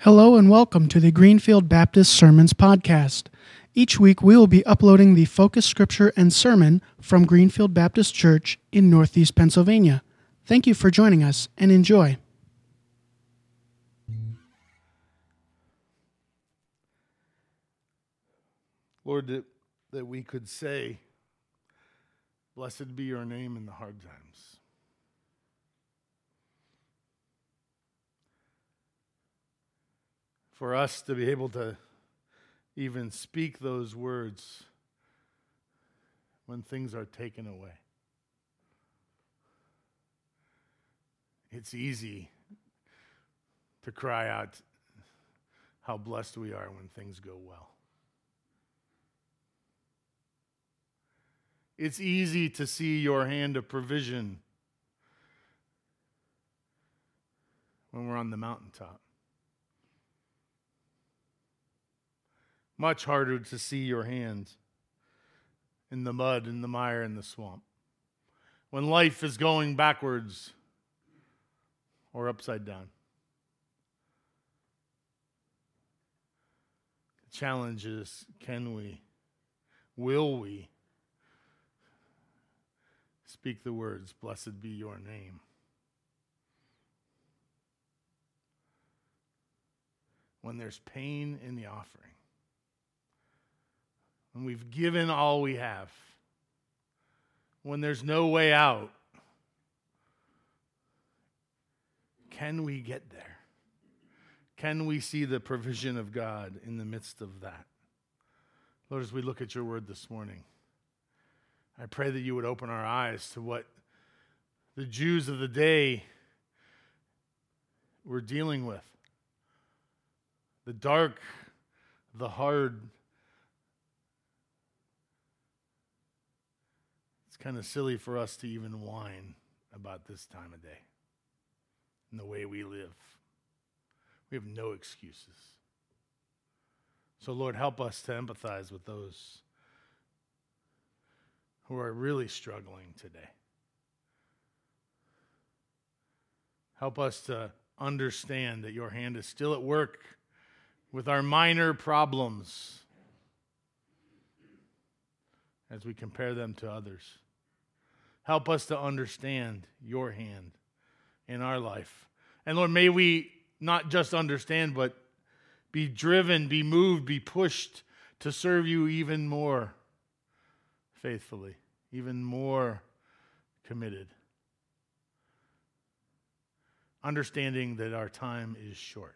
Hello and welcome to the Greenfield Baptist Sermons Podcast. Each week we will be uploading the focus scripture and sermon from Greenfield Baptist Church in Northeast Pennsylvania. Thank you for joining us and enjoy. Lord, that, that we could say, Blessed be your name in the hard times. For us to be able to even speak those words when things are taken away. It's easy to cry out how blessed we are when things go well. It's easy to see your hand of provision when we're on the mountaintop. Much harder to see your hand in the mud, in the mire, in the swamp. When life is going backwards or upside down. The challenge is can we, will we speak the words, Blessed be your name? When there's pain in the offering, when we've given all we have, when there's no way out, can we get there? Can we see the provision of God in the midst of that? Lord, as we look at your word this morning, I pray that you would open our eyes to what the Jews of the day were dealing with the dark, the hard. It's kind of silly for us to even whine about this time of day and the way we live. We have no excuses. So, Lord, help us to empathize with those who are really struggling today. Help us to understand that your hand is still at work with our minor problems as we compare them to others. Help us to understand your hand in our life. And Lord, may we not just understand, but be driven, be moved, be pushed to serve you even more faithfully, even more committed. Understanding that our time is short.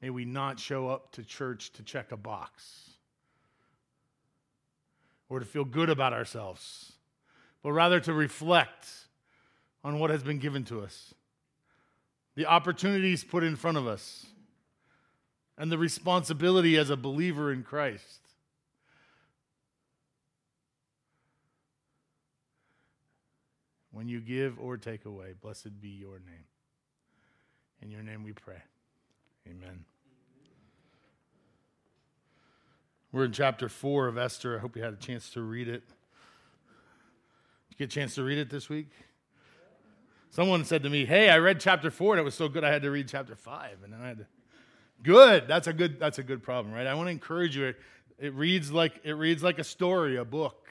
May we not show up to church to check a box or to feel good about ourselves, but rather to reflect on what has been given to us, the opportunities put in front of us and the responsibility as a believer in Christ. When you give or take away, blessed be your name. In your name we pray. Amen. We're in chapter 4 of Esther. I hope you had a chance to read it. Did you get a chance to read it this week? Someone said to me, Hey, I read chapter 4 and it was so good I had to read chapter 5. And then I had to Good. That's a good. That's a good problem, right? I want to encourage you. It, it reads like it reads like a story, a book.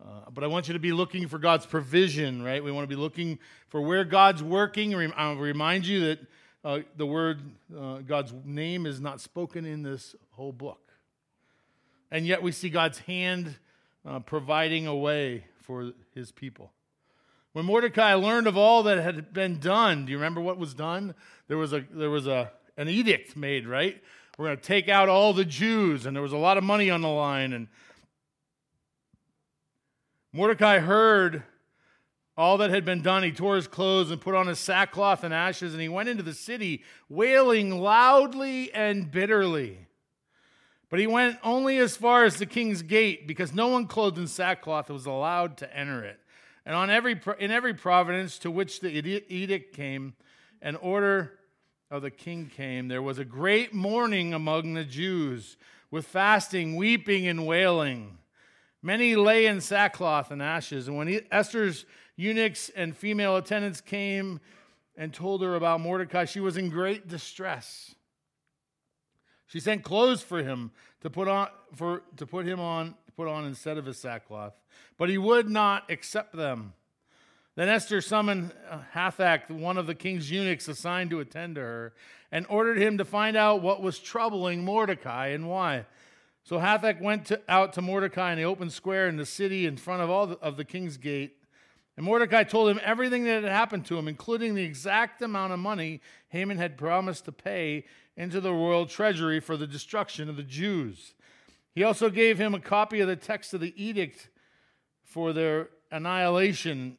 Uh, but I want you to be looking for God's provision, right? We want to be looking for where God's working. I'll remind you that uh, the word, uh, God's name, is not spoken in this whole book, and yet we see God's hand uh, providing a way for His people. When Mordecai learned of all that had been done, do you remember what was done? There was a there was a an edict made, right? We're going to take out all the Jews, and there was a lot of money on the line. And Mordecai heard all that had been done. He tore his clothes and put on his sackcloth and ashes, and he went into the city wailing loudly and bitterly. But he went only as far as the king's gate because no one clothed in sackcloth was allowed to enter it. And on every, in every province to which the edict came, an order of the king came, there was a great mourning among the Jews, with fasting, weeping, and wailing. Many lay in sackcloth and ashes. And when Esther's eunuchs and female attendants came and told her about Mordecai, she was in great distress. She sent clothes for him to put on for to put him on put on instead of his sackcloth, but he would not accept them. Then Esther summoned uh, Hathach, one of the king's eunuchs assigned to attend to her, and ordered him to find out what was troubling Mordecai and why. So Hathach went to, out to Mordecai in the open square in the city in front of all the, of the king's gate. And Mordecai told him everything that had happened to him, including the exact amount of money Haman had promised to pay into the royal treasury for the destruction of the Jews. He also gave him a copy of the text of the edict for their annihilation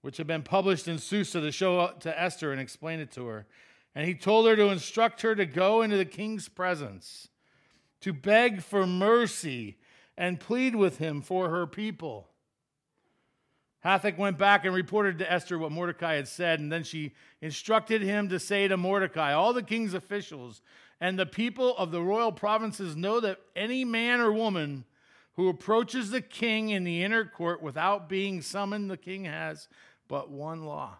which had been published in Susa to show to Esther and explain it to her. And he told her to instruct her to go into the king's presence, to beg for mercy and plead with him for her people. Hathach went back and reported to Esther what Mordecai had said, and then she instructed him to say to Mordecai, All the king's officials and the people of the royal provinces know that any man or woman who approaches the king in the inner court without being summoned, the king has but one law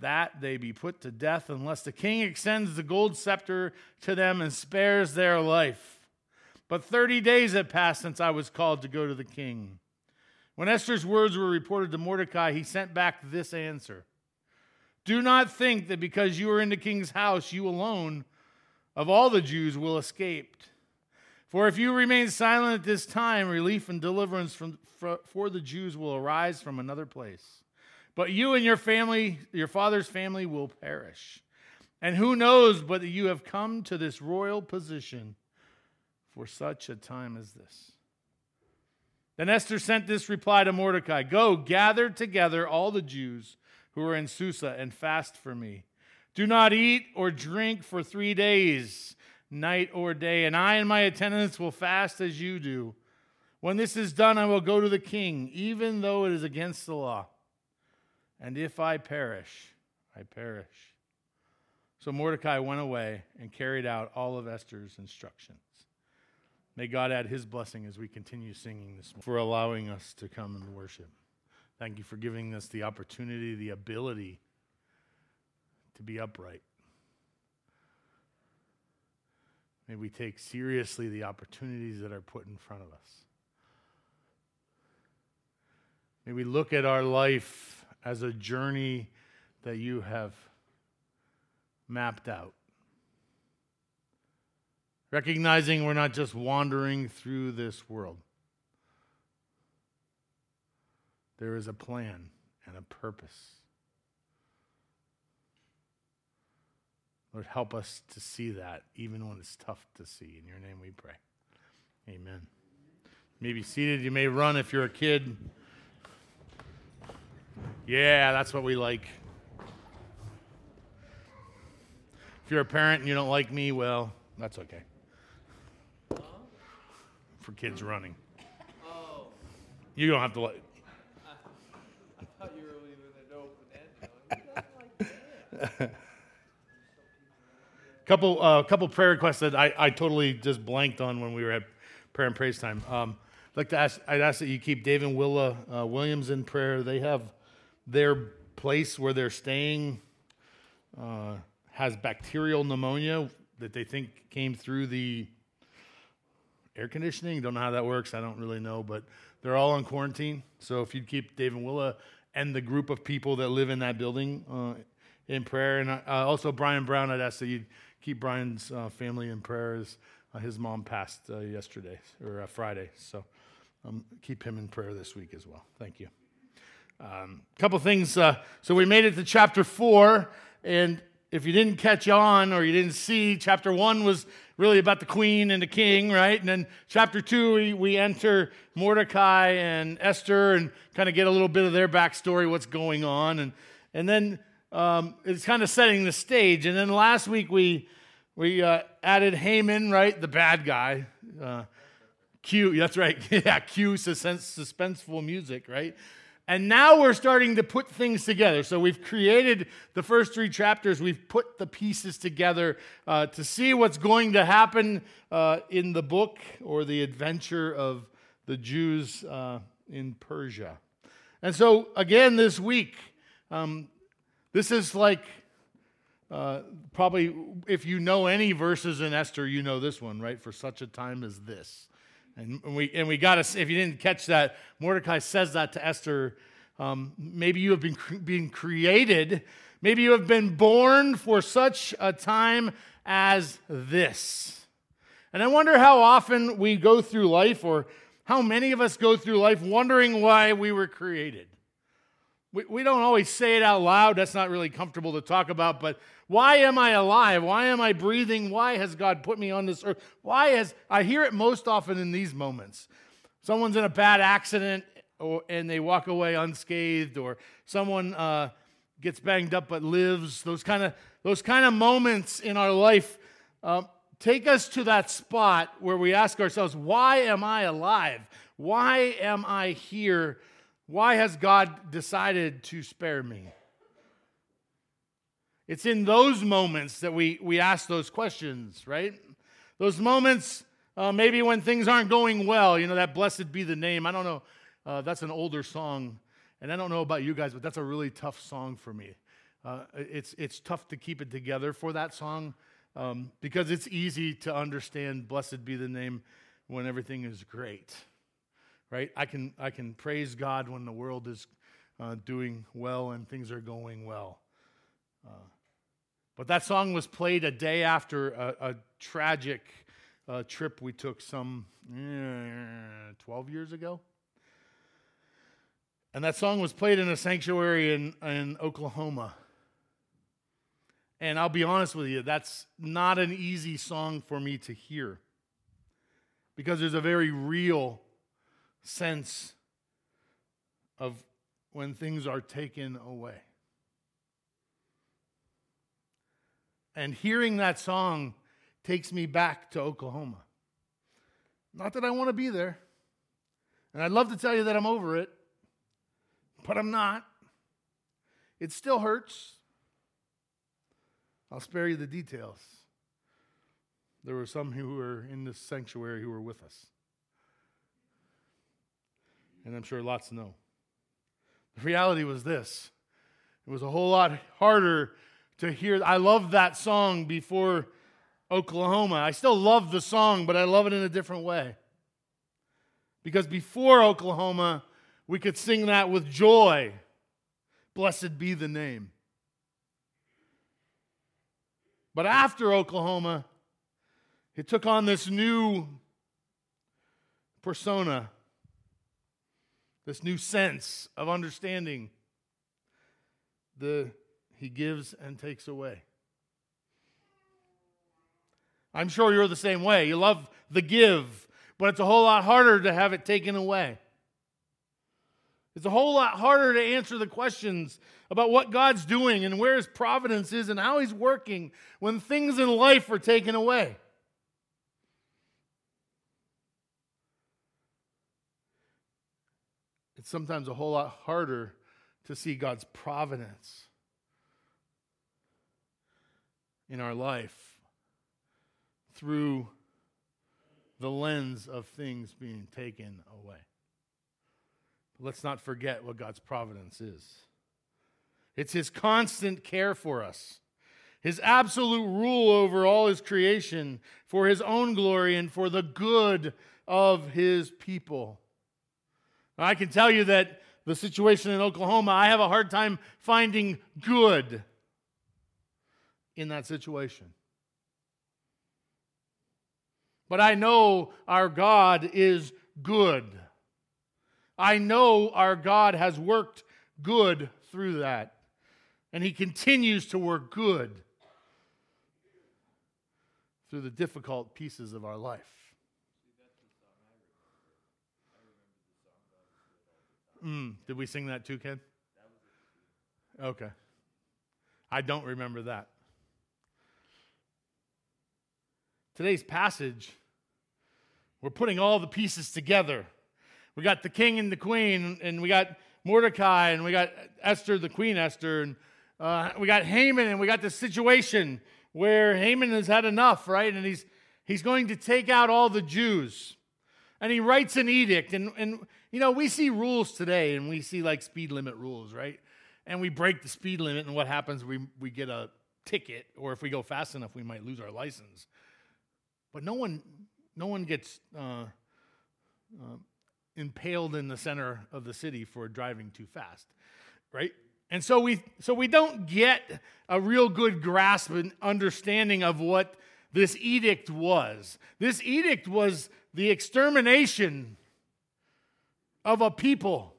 that they be put to death unless the king extends the gold scepter to them and spares their life. But 30 days had passed since I was called to go to the king. When Esther's words were reported to Mordecai, he sent back this answer Do not think that because you are in the king's house, you alone of all the Jews will escape. For if you remain silent at this time, relief and deliverance from, for, for the Jews will arise from another place. But you and your family, your father's family, will perish. And who knows but that you have come to this royal position for such a time as this? Then Esther sent this reply to Mordecai Go, gather together all the Jews who are in Susa and fast for me. Do not eat or drink for three days night or day, and I and my attendants will fast as you do. When this is done, I will go to the king, even though it is against the law. And if I perish, I perish. So Mordecai went away and carried out all of Esther's instructions. May God add his blessing as we continue singing this morning, for allowing us to come and worship. Thank you for giving us the opportunity, the ability to be upright. May we take seriously the opportunities that are put in front of us. May we look at our life as a journey that you have mapped out. Recognizing we're not just wandering through this world, there is a plan and a purpose. Lord, help us to see that even when it's tough to see. In your name we pray. Amen. You may be seated. You may run if you're a kid. Yeah, that's what we like. If you're a parent and you don't like me, well, that's okay. For kids running. Oh. You don't have to ended. couple uh, couple prayer requests that I, I totally just blanked on when we were at prayer and praise time. Um, I'd like to ask, I'd ask that you keep Dave and Willa uh, Williams in prayer. They have their place where they're staying uh, has bacterial pneumonia that they think came through the air conditioning. Don't know how that works. I don't really know, but they're all on quarantine. So if you'd keep Dave and Willa and the group of people that live in that building uh, in prayer, and uh, also Brian Brown, I'd ask that you keep Brian's uh, family in prayers. Uh, his mom passed uh, yesterday or uh, Friday, so um, keep him in prayer this week as well. Thank you. A um, couple things. So we made it to chapter four, and if you didn't catch on or you didn't see, chapter one was really about the queen and the king, right? And then chapter two, we, we enter Mordecai and Esther and kind of get a little bit of their backstory, what's going on. And, and then um, it's kind of setting the stage. And then last week we we uh, added Haman, right, the bad guy. Uh, cue, that's right, yeah, cue suspenseful music, right? And now we're starting to put things together. So we've created the first three chapters. We've put the pieces together uh, to see what's going to happen uh, in the book or the adventure of the Jews uh, in Persia. And so, again, this week, um, this is like uh, probably if you know any verses in Esther, you know this one, right? For such a time as this. And we, and we got to, if you didn't catch that, Mordecai says that to Esther. Um, maybe you have been being created, maybe you have been born for such a time as this. And I wonder how often we go through life, or how many of us go through life wondering why we were created. We, we don't always say it out loud. That's not really comfortable to talk about, but why am I alive? Why am I breathing? Why has God put me on this earth? Why has I hear it most often in these moments? Someone's in a bad accident or, and they walk away unscathed, or someone uh, gets banged up but lives. Those kind of those kind of moments in our life uh, take us to that spot where we ask ourselves, "Why am I alive? Why am I here?" Why has God decided to spare me? It's in those moments that we, we ask those questions, right? Those moments, uh, maybe when things aren't going well, you know, that blessed be the name. I don't know, uh, that's an older song, and I don't know about you guys, but that's a really tough song for me. Uh, it's, it's tough to keep it together for that song um, because it's easy to understand blessed be the name when everything is great right? I can, I can praise God when the world is uh, doing well and things are going well. Uh, but that song was played a day after a, a tragic uh, trip we took some eh, 12 years ago. And that song was played in a sanctuary in, in Oklahoma. And I'll be honest with you, that's not an easy song for me to hear because there's a very real sense of when things are taken away. And hearing that song takes me back to Oklahoma. Not that I want to be there. And I'd love to tell you that I'm over it, but I'm not. It still hurts. I'll spare you the details. There were some who were in this sanctuary who were with us and I'm sure lots know. The reality was this it was a whole lot harder to hear. I love that song before Oklahoma. I still love the song, but I love it in a different way. Because before Oklahoma, we could sing that with joy. Blessed be the name. But after Oklahoma, it took on this new persona this new sense of understanding the he gives and takes away. I'm sure you're the same way. You love the give, but it's a whole lot harder to have it taken away. It's a whole lot harder to answer the questions about what God's doing and where His providence is and how He's working when things in life are taken away. it's sometimes a whole lot harder to see God's providence in our life through the lens of things being taken away. But let's not forget what God's providence is it's His constant care for us. His absolute rule over all his creation for his own glory and for the good of his people. I can tell you that the situation in Oklahoma, I have a hard time finding good in that situation. But I know our God is good. I know our God has worked good through that. And He continues to work good through the difficult pieces of our life. Mm, did we sing that too, Ken? Okay. I don't remember that. Today's passage, we're putting all the pieces together. We got the king and the queen, and we got Mordecai, and we got Esther, the queen Esther, and uh, we got Haman, and we got the situation where Haman has had enough, right? And he's he's going to take out all the Jews, and he writes an edict, and and you know, we see rules today and we see like speed limit rules, right? And we break the speed limit, and what happens? We, we get a ticket, or if we go fast enough, we might lose our license. But no one, no one gets uh, uh, impaled in the center of the city for driving too fast, right? And so we, so we don't get a real good grasp and understanding of what this edict was. This edict was the extermination of a people.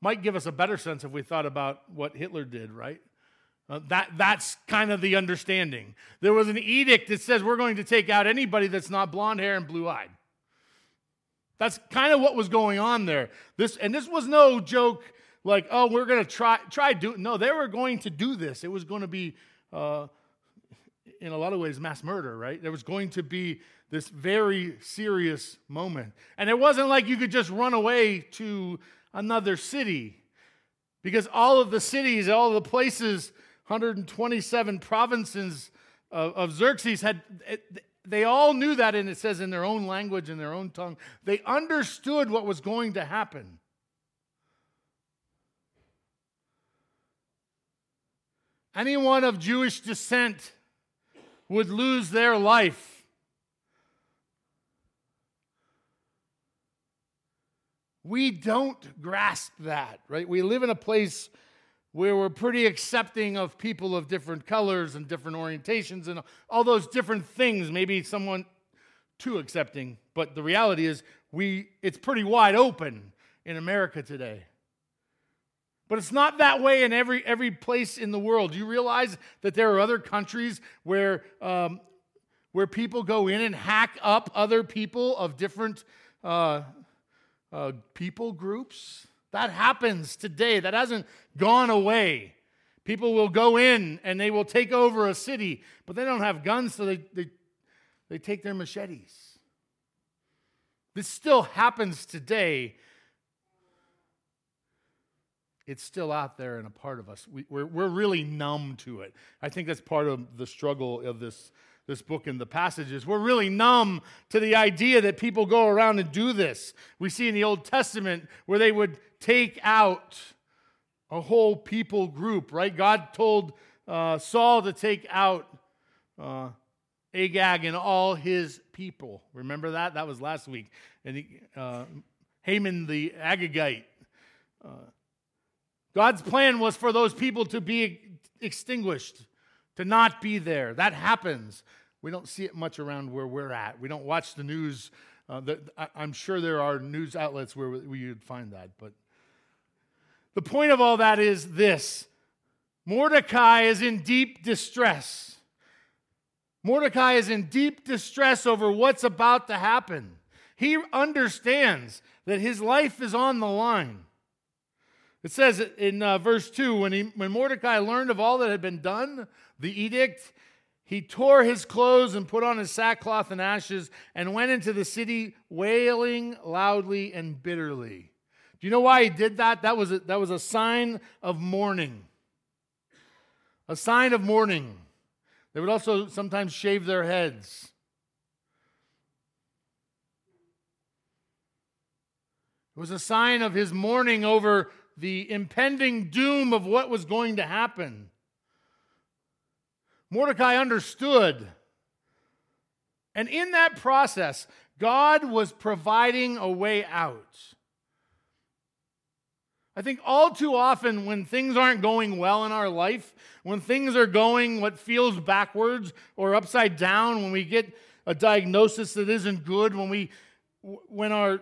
Might give us a better sense if we thought about what Hitler did, right? Uh, that, that's kind of the understanding. There was an edict that says we're going to take out anybody that's not blonde hair and blue eyed. That's kind of what was going on there. This and this was no joke like, oh, we're going to try try do no, they were going to do this. It was going to be uh, in a lot of ways mass murder, right? There was going to be this very serious moment. And it wasn't like you could just run away to another city because all of the cities, all the places, 127 provinces of, of Xerxes had they all knew that, and it says in their own language, in their own tongue. They understood what was going to happen. Anyone of Jewish descent would lose their life. We don't grasp that, right? We live in a place where we're pretty accepting of people of different colors and different orientations and all those different things. Maybe someone too accepting, but the reality is we it's pretty wide open in America today. But it's not that way in every every place in the world. Do you realize that there are other countries where um, where people go in and hack up other people of different uh, uh, people groups. That happens today. That hasn't gone away. People will go in and they will take over a city, but they don't have guns, so they, they, they take their machetes. This still happens today. It's still out there and a part of us. We, we're, we're really numb to it. I think that's part of the struggle of this this book and the passages. We're really numb to the idea that people go around and do this. We see in the Old Testament where they would take out a whole people group, right? God told uh, Saul to take out uh, Agag and all his people. Remember that? That was last week. And he, uh, Haman the Agagite. Uh, God's plan was for those people to be extinguished, to not be there. That happens. We don't see it much around where we're at. We don't watch the news. Uh, the, I, am sure there are news outlets where we would find that. But the point of all that is this Mordecai is in deep distress. Mordecai is in deep distress over what's about to happen. He understands that his life is on the line. It says in uh, verse 2 when, he, when Mordecai learned of all that had been done, the edict, he tore his clothes and put on his sackcloth and ashes and went into the city wailing loudly and bitterly. Do you know why he did that? That was a, that was a sign of mourning. A sign of mourning. They would also sometimes shave their heads. It was a sign of his mourning over the impending doom of what was going to happen. Mordecai understood. And in that process, God was providing a way out. I think all too often, when things aren't going well in our life, when things are going what feels backwards or upside down, when we get a diagnosis that isn't good, when we when our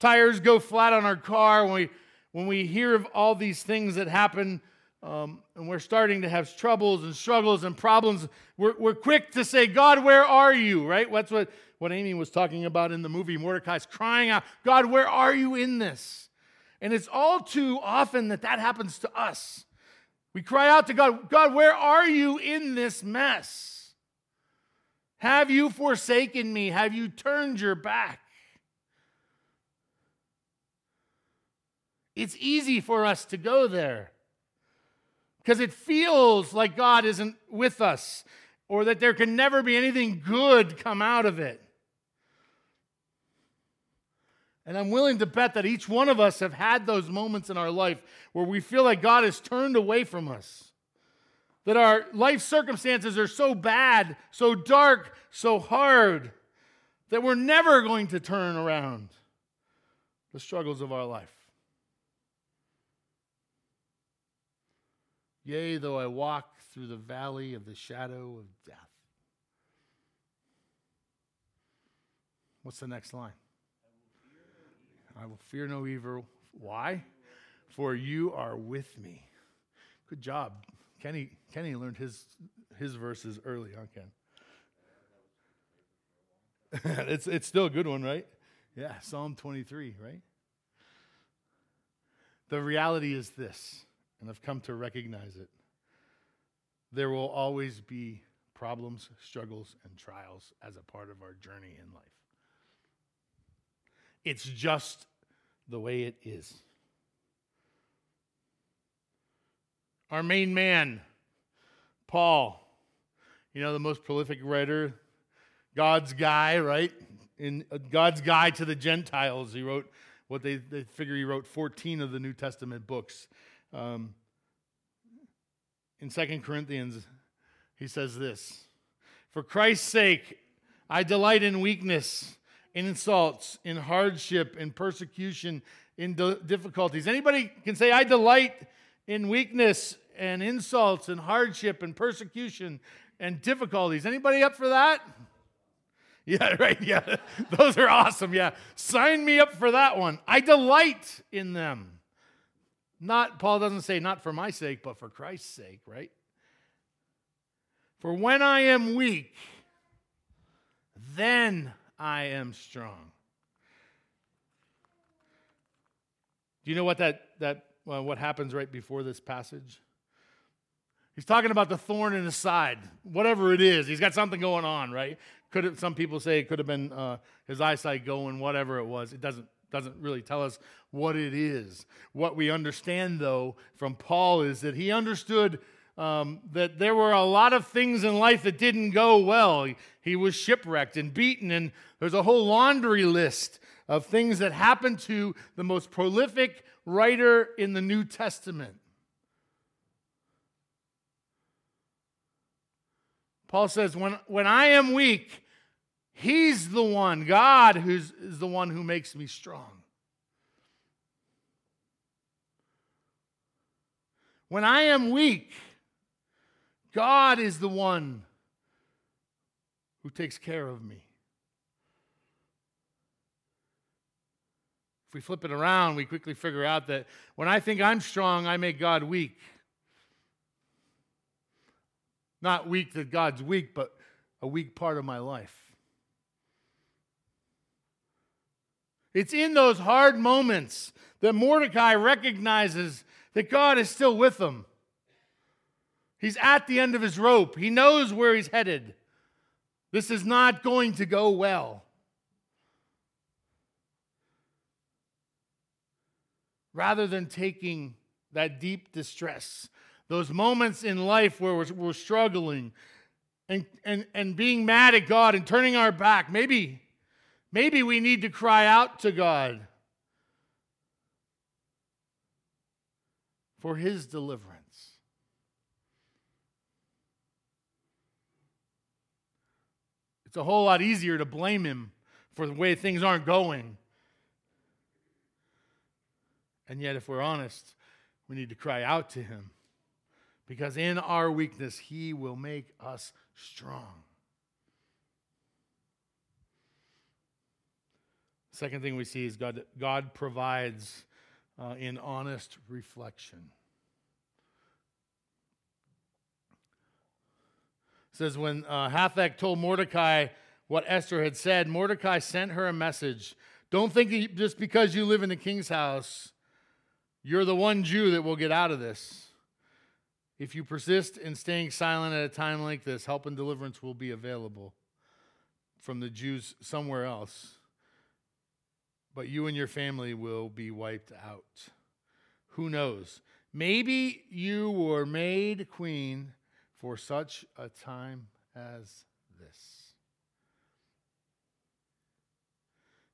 tires go flat on our car, when we when we hear of all these things that happen um, and we're starting to have troubles and struggles and problems, we're, we're quick to say, God, where are you? Right? That's what, what Amy was talking about in the movie. Mordecai's crying out, God, where are you in this? And it's all too often that that happens to us. We cry out to God, God, where are you in this mess? Have you forsaken me? Have you turned your back? It's easy for us to go there because it feels like God isn't with us or that there can never be anything good come out of it. And I'm willing to bet that each one of us have had those moments in our life where we feel like God has turned away from us. That our life circumstances are so bad, so dark, so hard, that we're never going to turn around the struggles of our life. Yea, though I walk through the valley of the shadow of death. What's the next line? I will fear no evil. Why? For you are with me. Good job. Kenny, Kenny learned his, his verses early, huh, Ken? it's, it's still a good one, right? Yeah, Psalm 23, right? The reality is this, and I've come to recognize it. There will always be problems, struggles, and trials as a part of our journey in life. It's just the way it is. Our main man, Paul, you know, the most prolific writer, God's guy, right? In uh, God's guide to the Gentiles, he wrote what they, they figure he wrote 14 of the New Testament books. Um, in Second Corinthians, he says this For Christ's sake, I delight in weakness, in insults, in hardship, in persecution, in difficulties. Anybody can say, I delight in weakness and insults and hardship and persecution and difficulties. Anybody up for that? Yeah, right. Yeah. Those are awesome. Yeah. Sign me up for that one. I delight in them. Not, Paul doesn't say, not for my sake, but for Christ's sake, right? For when I am weak, then I am strong. Do you know what that, that well, what happens right before this passage? He's talking about the thorn in his side, whatever it is. He's got something going on, right? Could have, some people say it could have been uh, his eyesight going, whatever it was. It doesn't doesn't really tell us what it is. What we understand, though, from Paul is that he understood um, that there were a lot of things in life that didn't go well. He, he was shipwrecked and beaten, and there's a whole laundry list of things that happened to the most prolific writer in the New Testament. Paul says, when, when I am weak, He's the one, God, who's is the one who makes me strong. When I am weak, God is the one who takes care of me. If we flip it around, we quickly figure out that when I think I'm strong, I make God weak. Not weak that God's weak, but a weak part of my life. It's in those hard moments that Mordecai recognizes that God is still with him. He's at the end of his rope, he knows where he's headed. This is not going to go well. Rather than taking that deep distress, those moments in life where we're, we're struggling and, and, and being mad at God and turning our back, maybe Maybe we need to cry out to God for his deliverance. It's a whole lot easier to blame him for the way things aren't going. And yet, if we're honest, we need to cry out to him because in our weakness, he will make us strong. Second thing we see is God, God provides uh, in honest reflection. It says when uh, told Mordecai what Esther had said, Mordecai sent her a message. Don't think just because you live in the king's house, you're the one Jew that will get out of this. If you persist in staying silent at a time like this, help and deliverance will be available from the Jews somewhere else but you and your family will be wiped out. Who knows? Maybe you were made queen for such a time as this.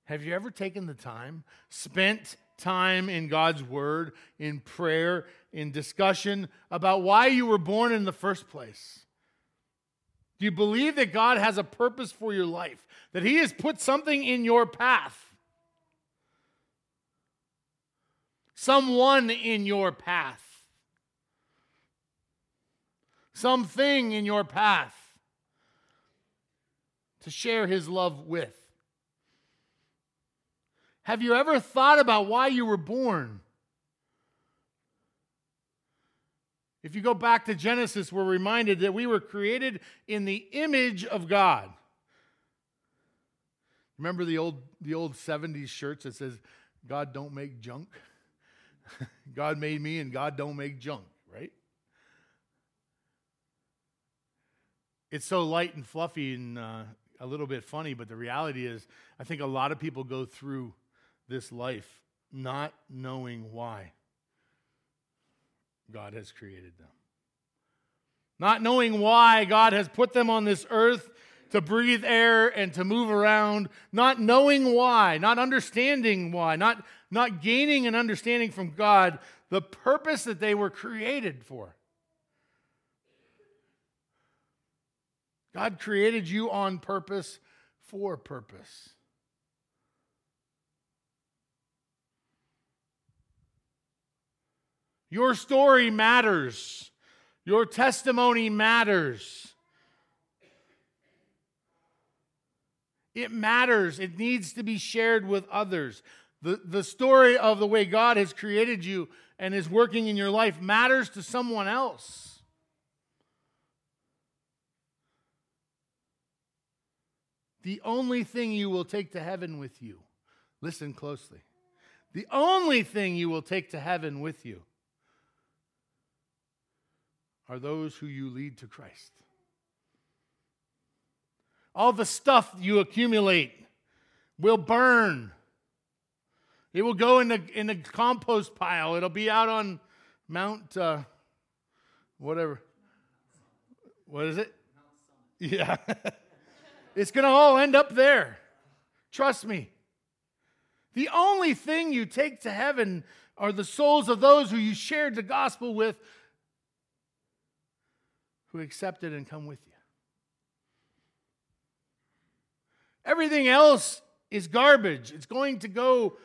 Have you ever taken the time, spent time in God's Word, in prayer, in discussion about why you were born in the first place? Do you believe that God has a purpose for your life? That He has put something in your path? Someone in your path? Something in your path to share His love with? Have you ever thought about why you were born? If you go back to Genesis, we're reminded that we were created in the image of God. Remember the old, the old 70s shirts that says, God don't make junk? God made me and God don't make junk, right? It's so light and fluffy and uh, a little bit funny, but the reality is, I think a lot of people go through this life not knowing why God has created them. Not knowing why God has put them on this earth to breathe air and to move around, not knowing why, not understanding why, not, not gaining an understanding from God the purpose that they were created for. God created you on purpose for purpose. Your story matters. Your testimony matters. It matters. It needs to be shared with others. The, the story of the way God has created you and is working in your life matters to someone else. The only thing you will take to heaven with you, listen closely. The only thing you will take to heaven with you are those who you lead to Christ. All the stuff you accumulate will burn. It will go in the, in the compost pile. It'll be out on Mount, uh, whatever. What is it? Yeah. it's going to all end up there. Trust me. The only thing you take to heaven are the souls of those who you shared the gospel with who accepted and come with you. Everything else is garbage. It's going to go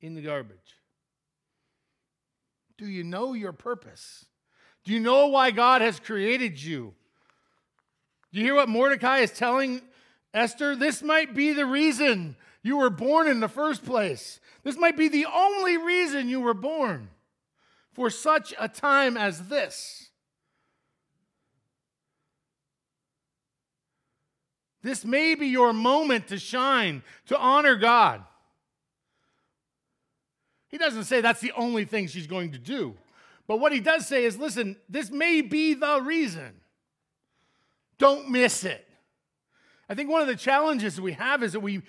in the garbage. Do you know your purpose? Do you know why God has created you? Do you hear what Mordecai is telling Esther? This might be the reason you were born in the first place. This might be the only reason you were born for such a time as this. This may be your moment to shine, to honor God. He doesn't say that's the only thing she's going to do. But what he does say is listen, this may be the reason. Don't miss it. I think one of the challenges we have is that we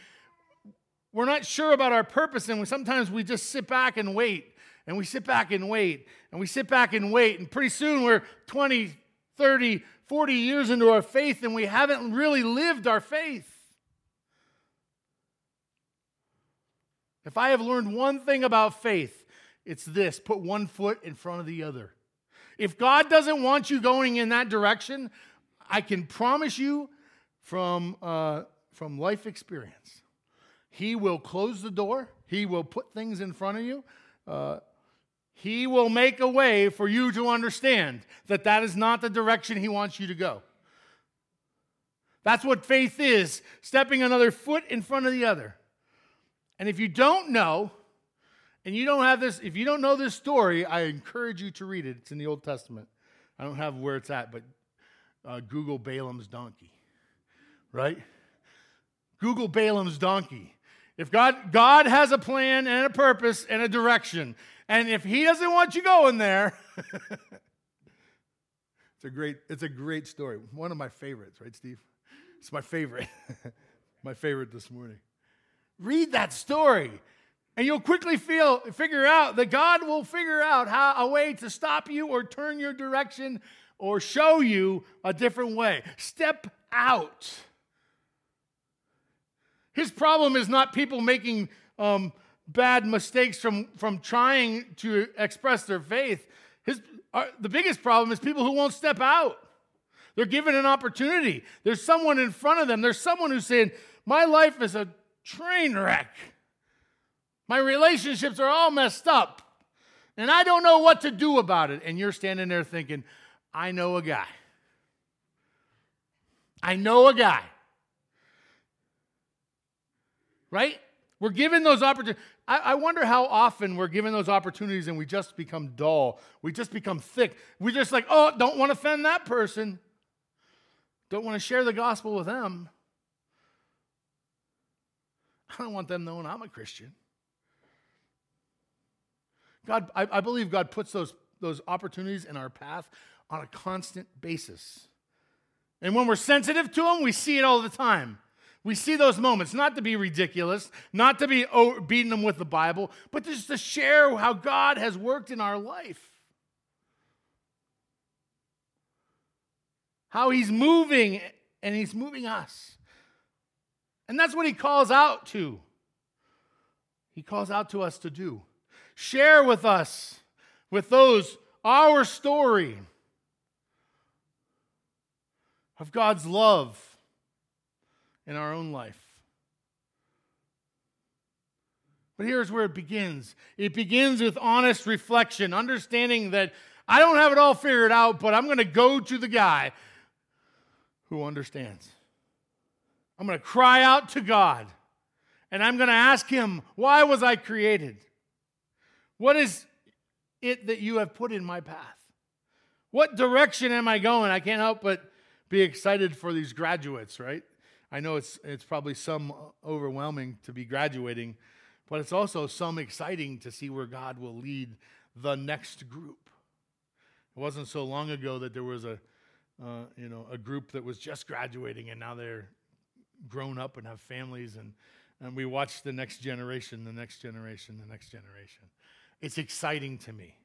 we're not sure about our purpose and we, sometimes we just sit back and wait and we sit back and wait, and we sit back and wait, and pretty soon we're 20, 30, 40 years into our faith, and we haven't really lived our faith. If I have learned one thing about faith, it's this put one foot in front of the other. If God doesn't want you going in that direction, I can promise you from, uh, from life experience, He will close the door, He will put things in front of you. Uh, he will make a way for you to understand that that is not the direction He wants you to go. That's what faith is stepping another foot in front of the other. And if you don't know, and you don't have this, if you don't know this story, I encourage you to read it. It's in the Old Testament. I don't have where it's at, but uh, Google Balaam's donkey, right? Google Balaam's donkey. If God, God has a plan and a purpose and a direction, and if he doesn't want you going there, it's a great, it's a great story. One of my favorites, right, Steve? It's my favorite. my favorite this morning. Read that story. And you'll quickly feel, figure out that God will figure out how a way to stop you or turn your direction or show you a different way. Step out. His problem is not people making um, bad mistakes from, from trying to express their faith. His, uh, the biggest problem is people who won't step out. They're given an opportunity. There's someone in front of them. There's someone who's saying, My life is a train wreck. My relationships are all messed up. And I don't know what to do about it. And you're standing there thinking, I know a guy. I know a guy. Right? We're given those opportunities. I, I, wonder how often we're given those opportunities and we just become dull. We just become thick. We just like, oh, don't want to offend that person. Don't want to share the gospel with them. I don't want them knowing I'm a Christian. God, I, I believe God puts those, those opportunities in our path on a constant basis. And when we're sensitive to them, we see it all the time. We see those moments, not to be ridiculous, not to be beating them with the Bible, but just to share how God has worked in our life. How He's moving, and He's moving us. And that's what He calls out to. He calls out to us to do. Share with us, with those, our story of God's love in our own life. But here's where it begins it begins with honest reflection, understanding that I don't have it all figured out, but I'm going to go to the guy who understands. I'm going to cry out to God and I'm going to ask him, Why was I created? What is it that you have put in my path? What direction am I going? I can't help but be excited for these graduates, right? I know it's, it's probably some overwhelming to be graduating, but it's also some exciting to see where God will lead the next group. It wasn't so long ago that there was a, uh, you know, a group that was just graduating and now they're grown up and have families and, and we watch the next generation, the next generation, the next generation. It's exciting to me.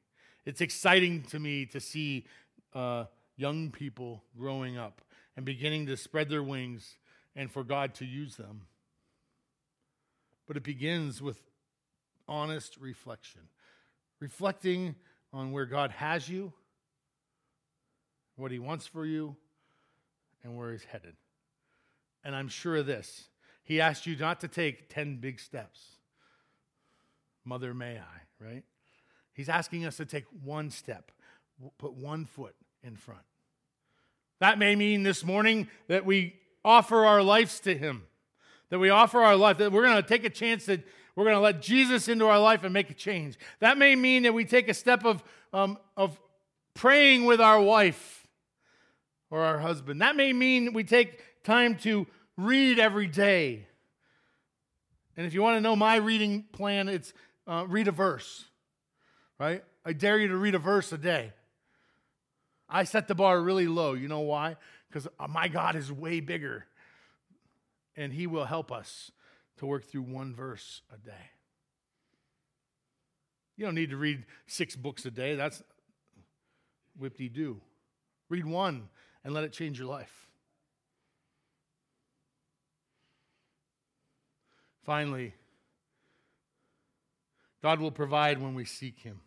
It's exciting to me to see uh, young people growing up and beginning to spread their wings and for God to use them. But it begins with honest reflection, reflecting on where God has you, what He wants for you, and where He's headed. And I'm sure of this He asked you not to take 10 big steps. Mother, may I, right? He's asking us to take one step, put one foot in front. That may mean this morning that we offer our lives to Him, that we offer our life, that we're going to take a chance that we're going to let Jesus into our life and make a change. That may mean that we take a step of, um, of praying with our wife or our husband. That may mean we take time to read every day. And if you want to know my reading plan, it's uh, read a verse, right? I dare you to read a verse a day. I set the bar really low. You know why? Because uh, my God is way bigger. And He will help us to work through one verse a day. You don't need to read six books a day. That's whip de do. Read one and let it change your life. Finally, God will provide when we seek Him.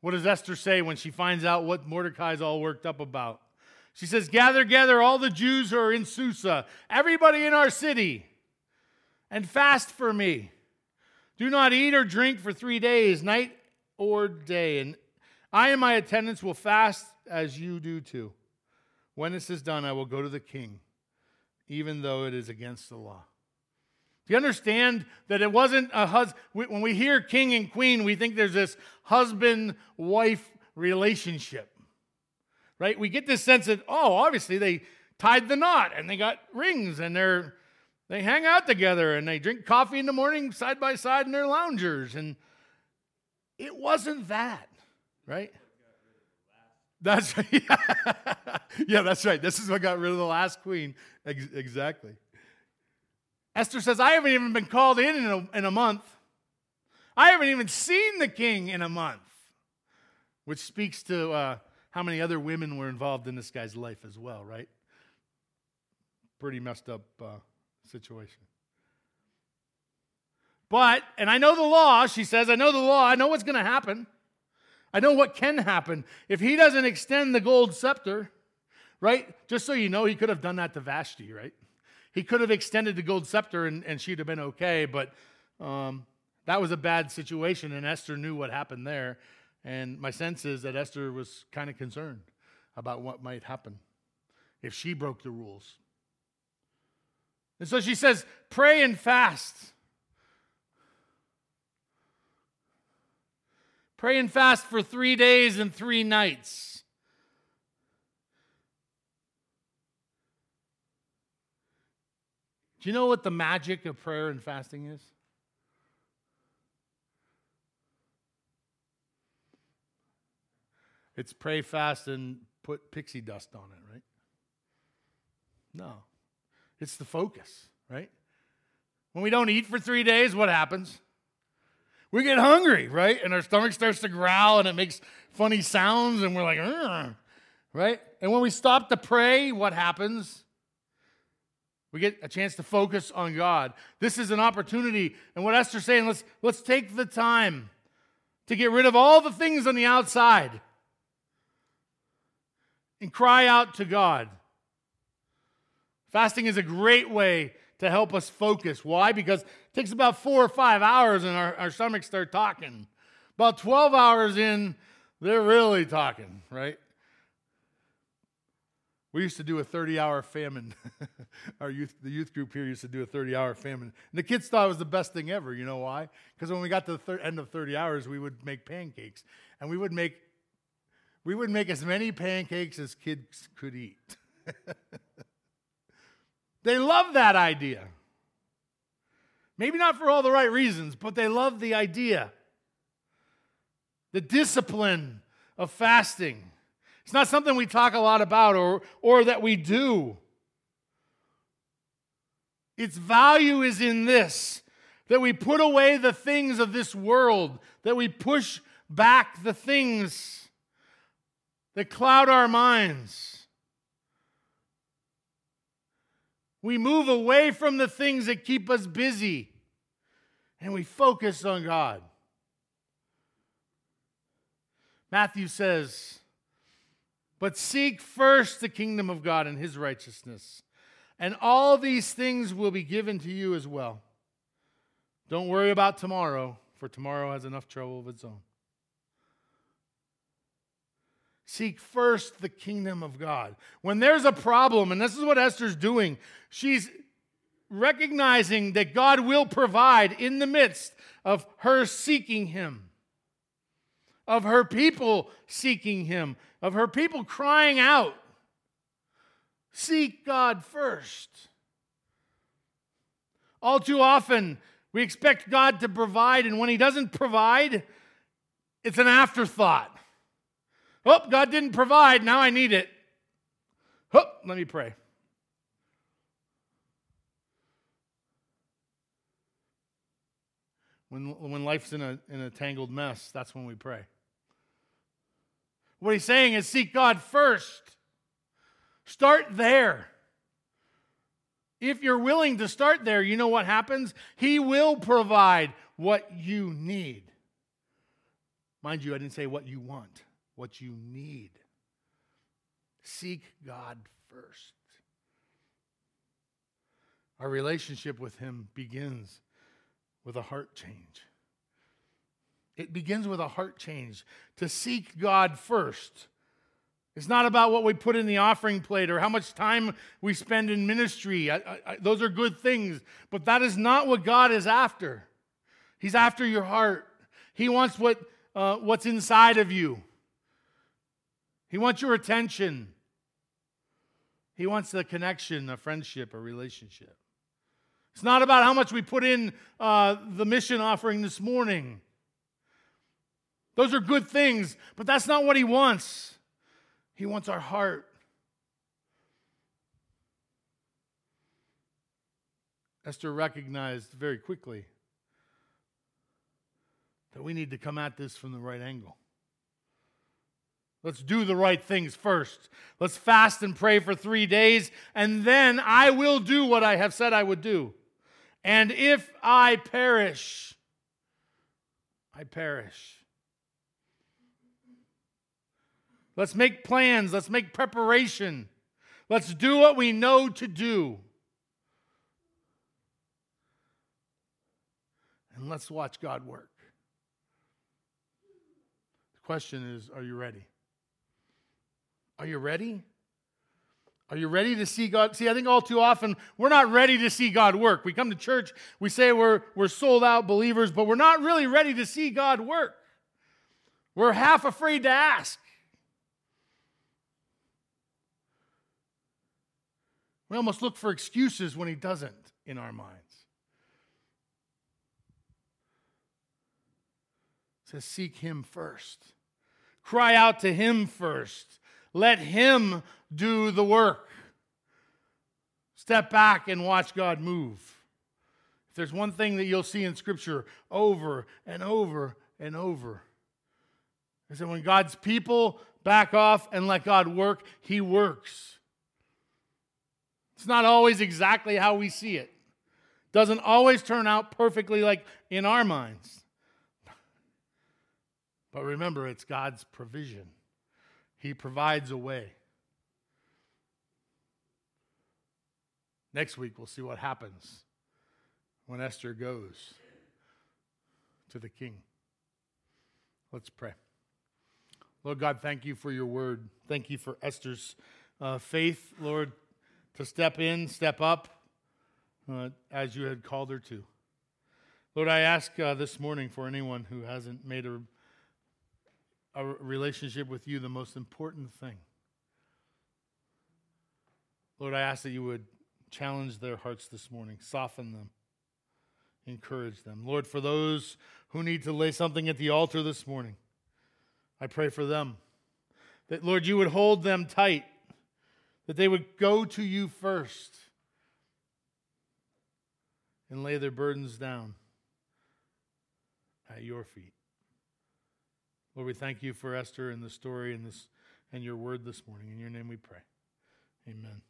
What does Esther say when she finds out what Mordecai's all worked up about? She says, Gather, gather all the Jews who are in Susa, everybody in our city, and fast for me. Do not eat or drink for three days, night or day. And I and my attendants will fast as you do too. When this is done, I will go to the king, even though it is against the law. Do you understand that it wasn't a husband? When we hear king and queen, we think there's this husband wife relationship right? We get this sense that, oh, obviously they tied the knot and they got rings and they're they hang out together and they drink coffee in the morning side by side in their loungers. And it wasn't that, right? That's right. yeah, that's right. This is what got rid of the last queen. Ex- exactly. Esther says, I haven't even been called in in a, in a month. I haven't even seen the king in a month, which speaks to uh, how many other women were involved in this guy's life as well, right? Pretty messed up uh, situation. But, and I know the law, she says, I know the law, I know what's going to happen. I know what can happen. If he doesn't extend the gold scepter, right? Just so you know, he could have done that to Vashti, right? He could have extended the gold scepter and, and she'd have been okay, but um, that was a bad situation, and Esther knew what happened there. And my sense is that Esther was kind of concerned about what might happen if she broke the rules. And so she says, Pray and fast. Pray and fast for three days and three nights. Do you know what the magic of prayer and fasting is? It's pray fast and put pixie dust on it, right? No. It's the focus, right? When we don't eat for three days, what happens? We get hungry, right? And our stomach starts to growl and it makes funny sounds, and we're like, right? And when we stop to pray, what happens? We get a chance to focus on God. This is an opportunity. And what Esther's saying, let's, let's take the time to get rid of all the things on the outside and cry out to God. Fasting is a great way to help us focus. Why? Because it takes about four or five hours and our, our stomachs start talking. About 12 hours in, they're really talking, right? We used to do a 30 hour famine. Our youth, the youth group here used to do a 30 hour famine. And the kids thought it was the best thing ever. You know why? Because when we got to the thir- end of 30 hours, we would make pancakes. And we would make we would make as many pancakes as kids could eat. they love that idea. Maybe not for all the right reasons, but they love the idea. The discipline of fasting. It's not something we talk a lot about or, or that we do. Its value is in this that we put away the things of this world, that we push back the things that cloud our minds. We move away from the things that keep us busy and we focus on God. Matthew says, But seek first the kingdom of God and his righteousness, and all these things will be given to you as well. Don't worry about tomorrow, for tomorrow has enough trouble of its own. Seek first the kingdom of God. When there's a problem, and this is what Esther's doing, she's recognizing that God will provide in the midst of her seeking Him, of her people seeking Him, of her people crying out. Seek God first. All too often, we expect God to provide, and when He doesn't provide, it's an afterthought. Oh, God didn't provide. Now I need it. Oh, let me pray. When, when life's in a, in a tangled mess, that's when we pray. What he's saying is seek God first. Start there. If you're willing to start there, you know what happens? He will provide what you need. Mind you, I didn't say what you want what you need. Seek God first. Our relationship with Him begins with a heart change. It begins with a heart change to seek God first. It's not about what we put in the offering plate or how much time we spend in ministry. I, I, those are good things, but that is not what God is after. He's after your heart. He wants what, uh, what's inside of you. He wants your attention. He wants the connection, a friendship, a relationship. It's not about how much we put in uh, the mission offering this morning. Those are good things, but that's not what he wants. He wants our heart. Esther recognized very quickly that we need to come at this from the right angle. Let's do the right things first. Let's fast and pray for three days, and then I will do what I have said I would do. And if I perish, I perish. Let's make plans. Let's make preparation. Let's do what we know to do. And let's watch God work. The question is are you ready? Are you ready? Are you ready to see God? See, I think all too often we're not ready to see God work. We come to church, we say we're, we're sold out believers, but we're not really ready to see God work. We're half afraid to ask. We almost look for excuses when He doesn't in our minds. It says, Seek Him first, cry out to Him first. Let Him do the work. Step back and watch God move. If there's one thing that you'll see in Scripture over and over and over, is that when God's people back off and let God work, He works. It's not always exactly how we see it. Doesn't always turn out perfectly like in our minds. But remember, it's God's provision. He provides a way. Next week, we'll see what happens when Esther goes to the king. Let's pray. Lord God, thank you for your word. Thank you for Esther's uh, faith, Lord, to step in, step up uh, as you had called her to. Lord, I ask uh, this morning for anyone who hasn't made a a relationship with you the most important thing. Lord, I ask that you would challenge their hearts this morning, soften them, encourage them. Lord, for those who need to lay something at the altar this morning, I pray for them. That, Lord, you would hold them tight, that they would go to you first and lay their burdens down at your feet. Lord, we thank you for Esther and the story and this and your word this morning. In your name we pray. Amen.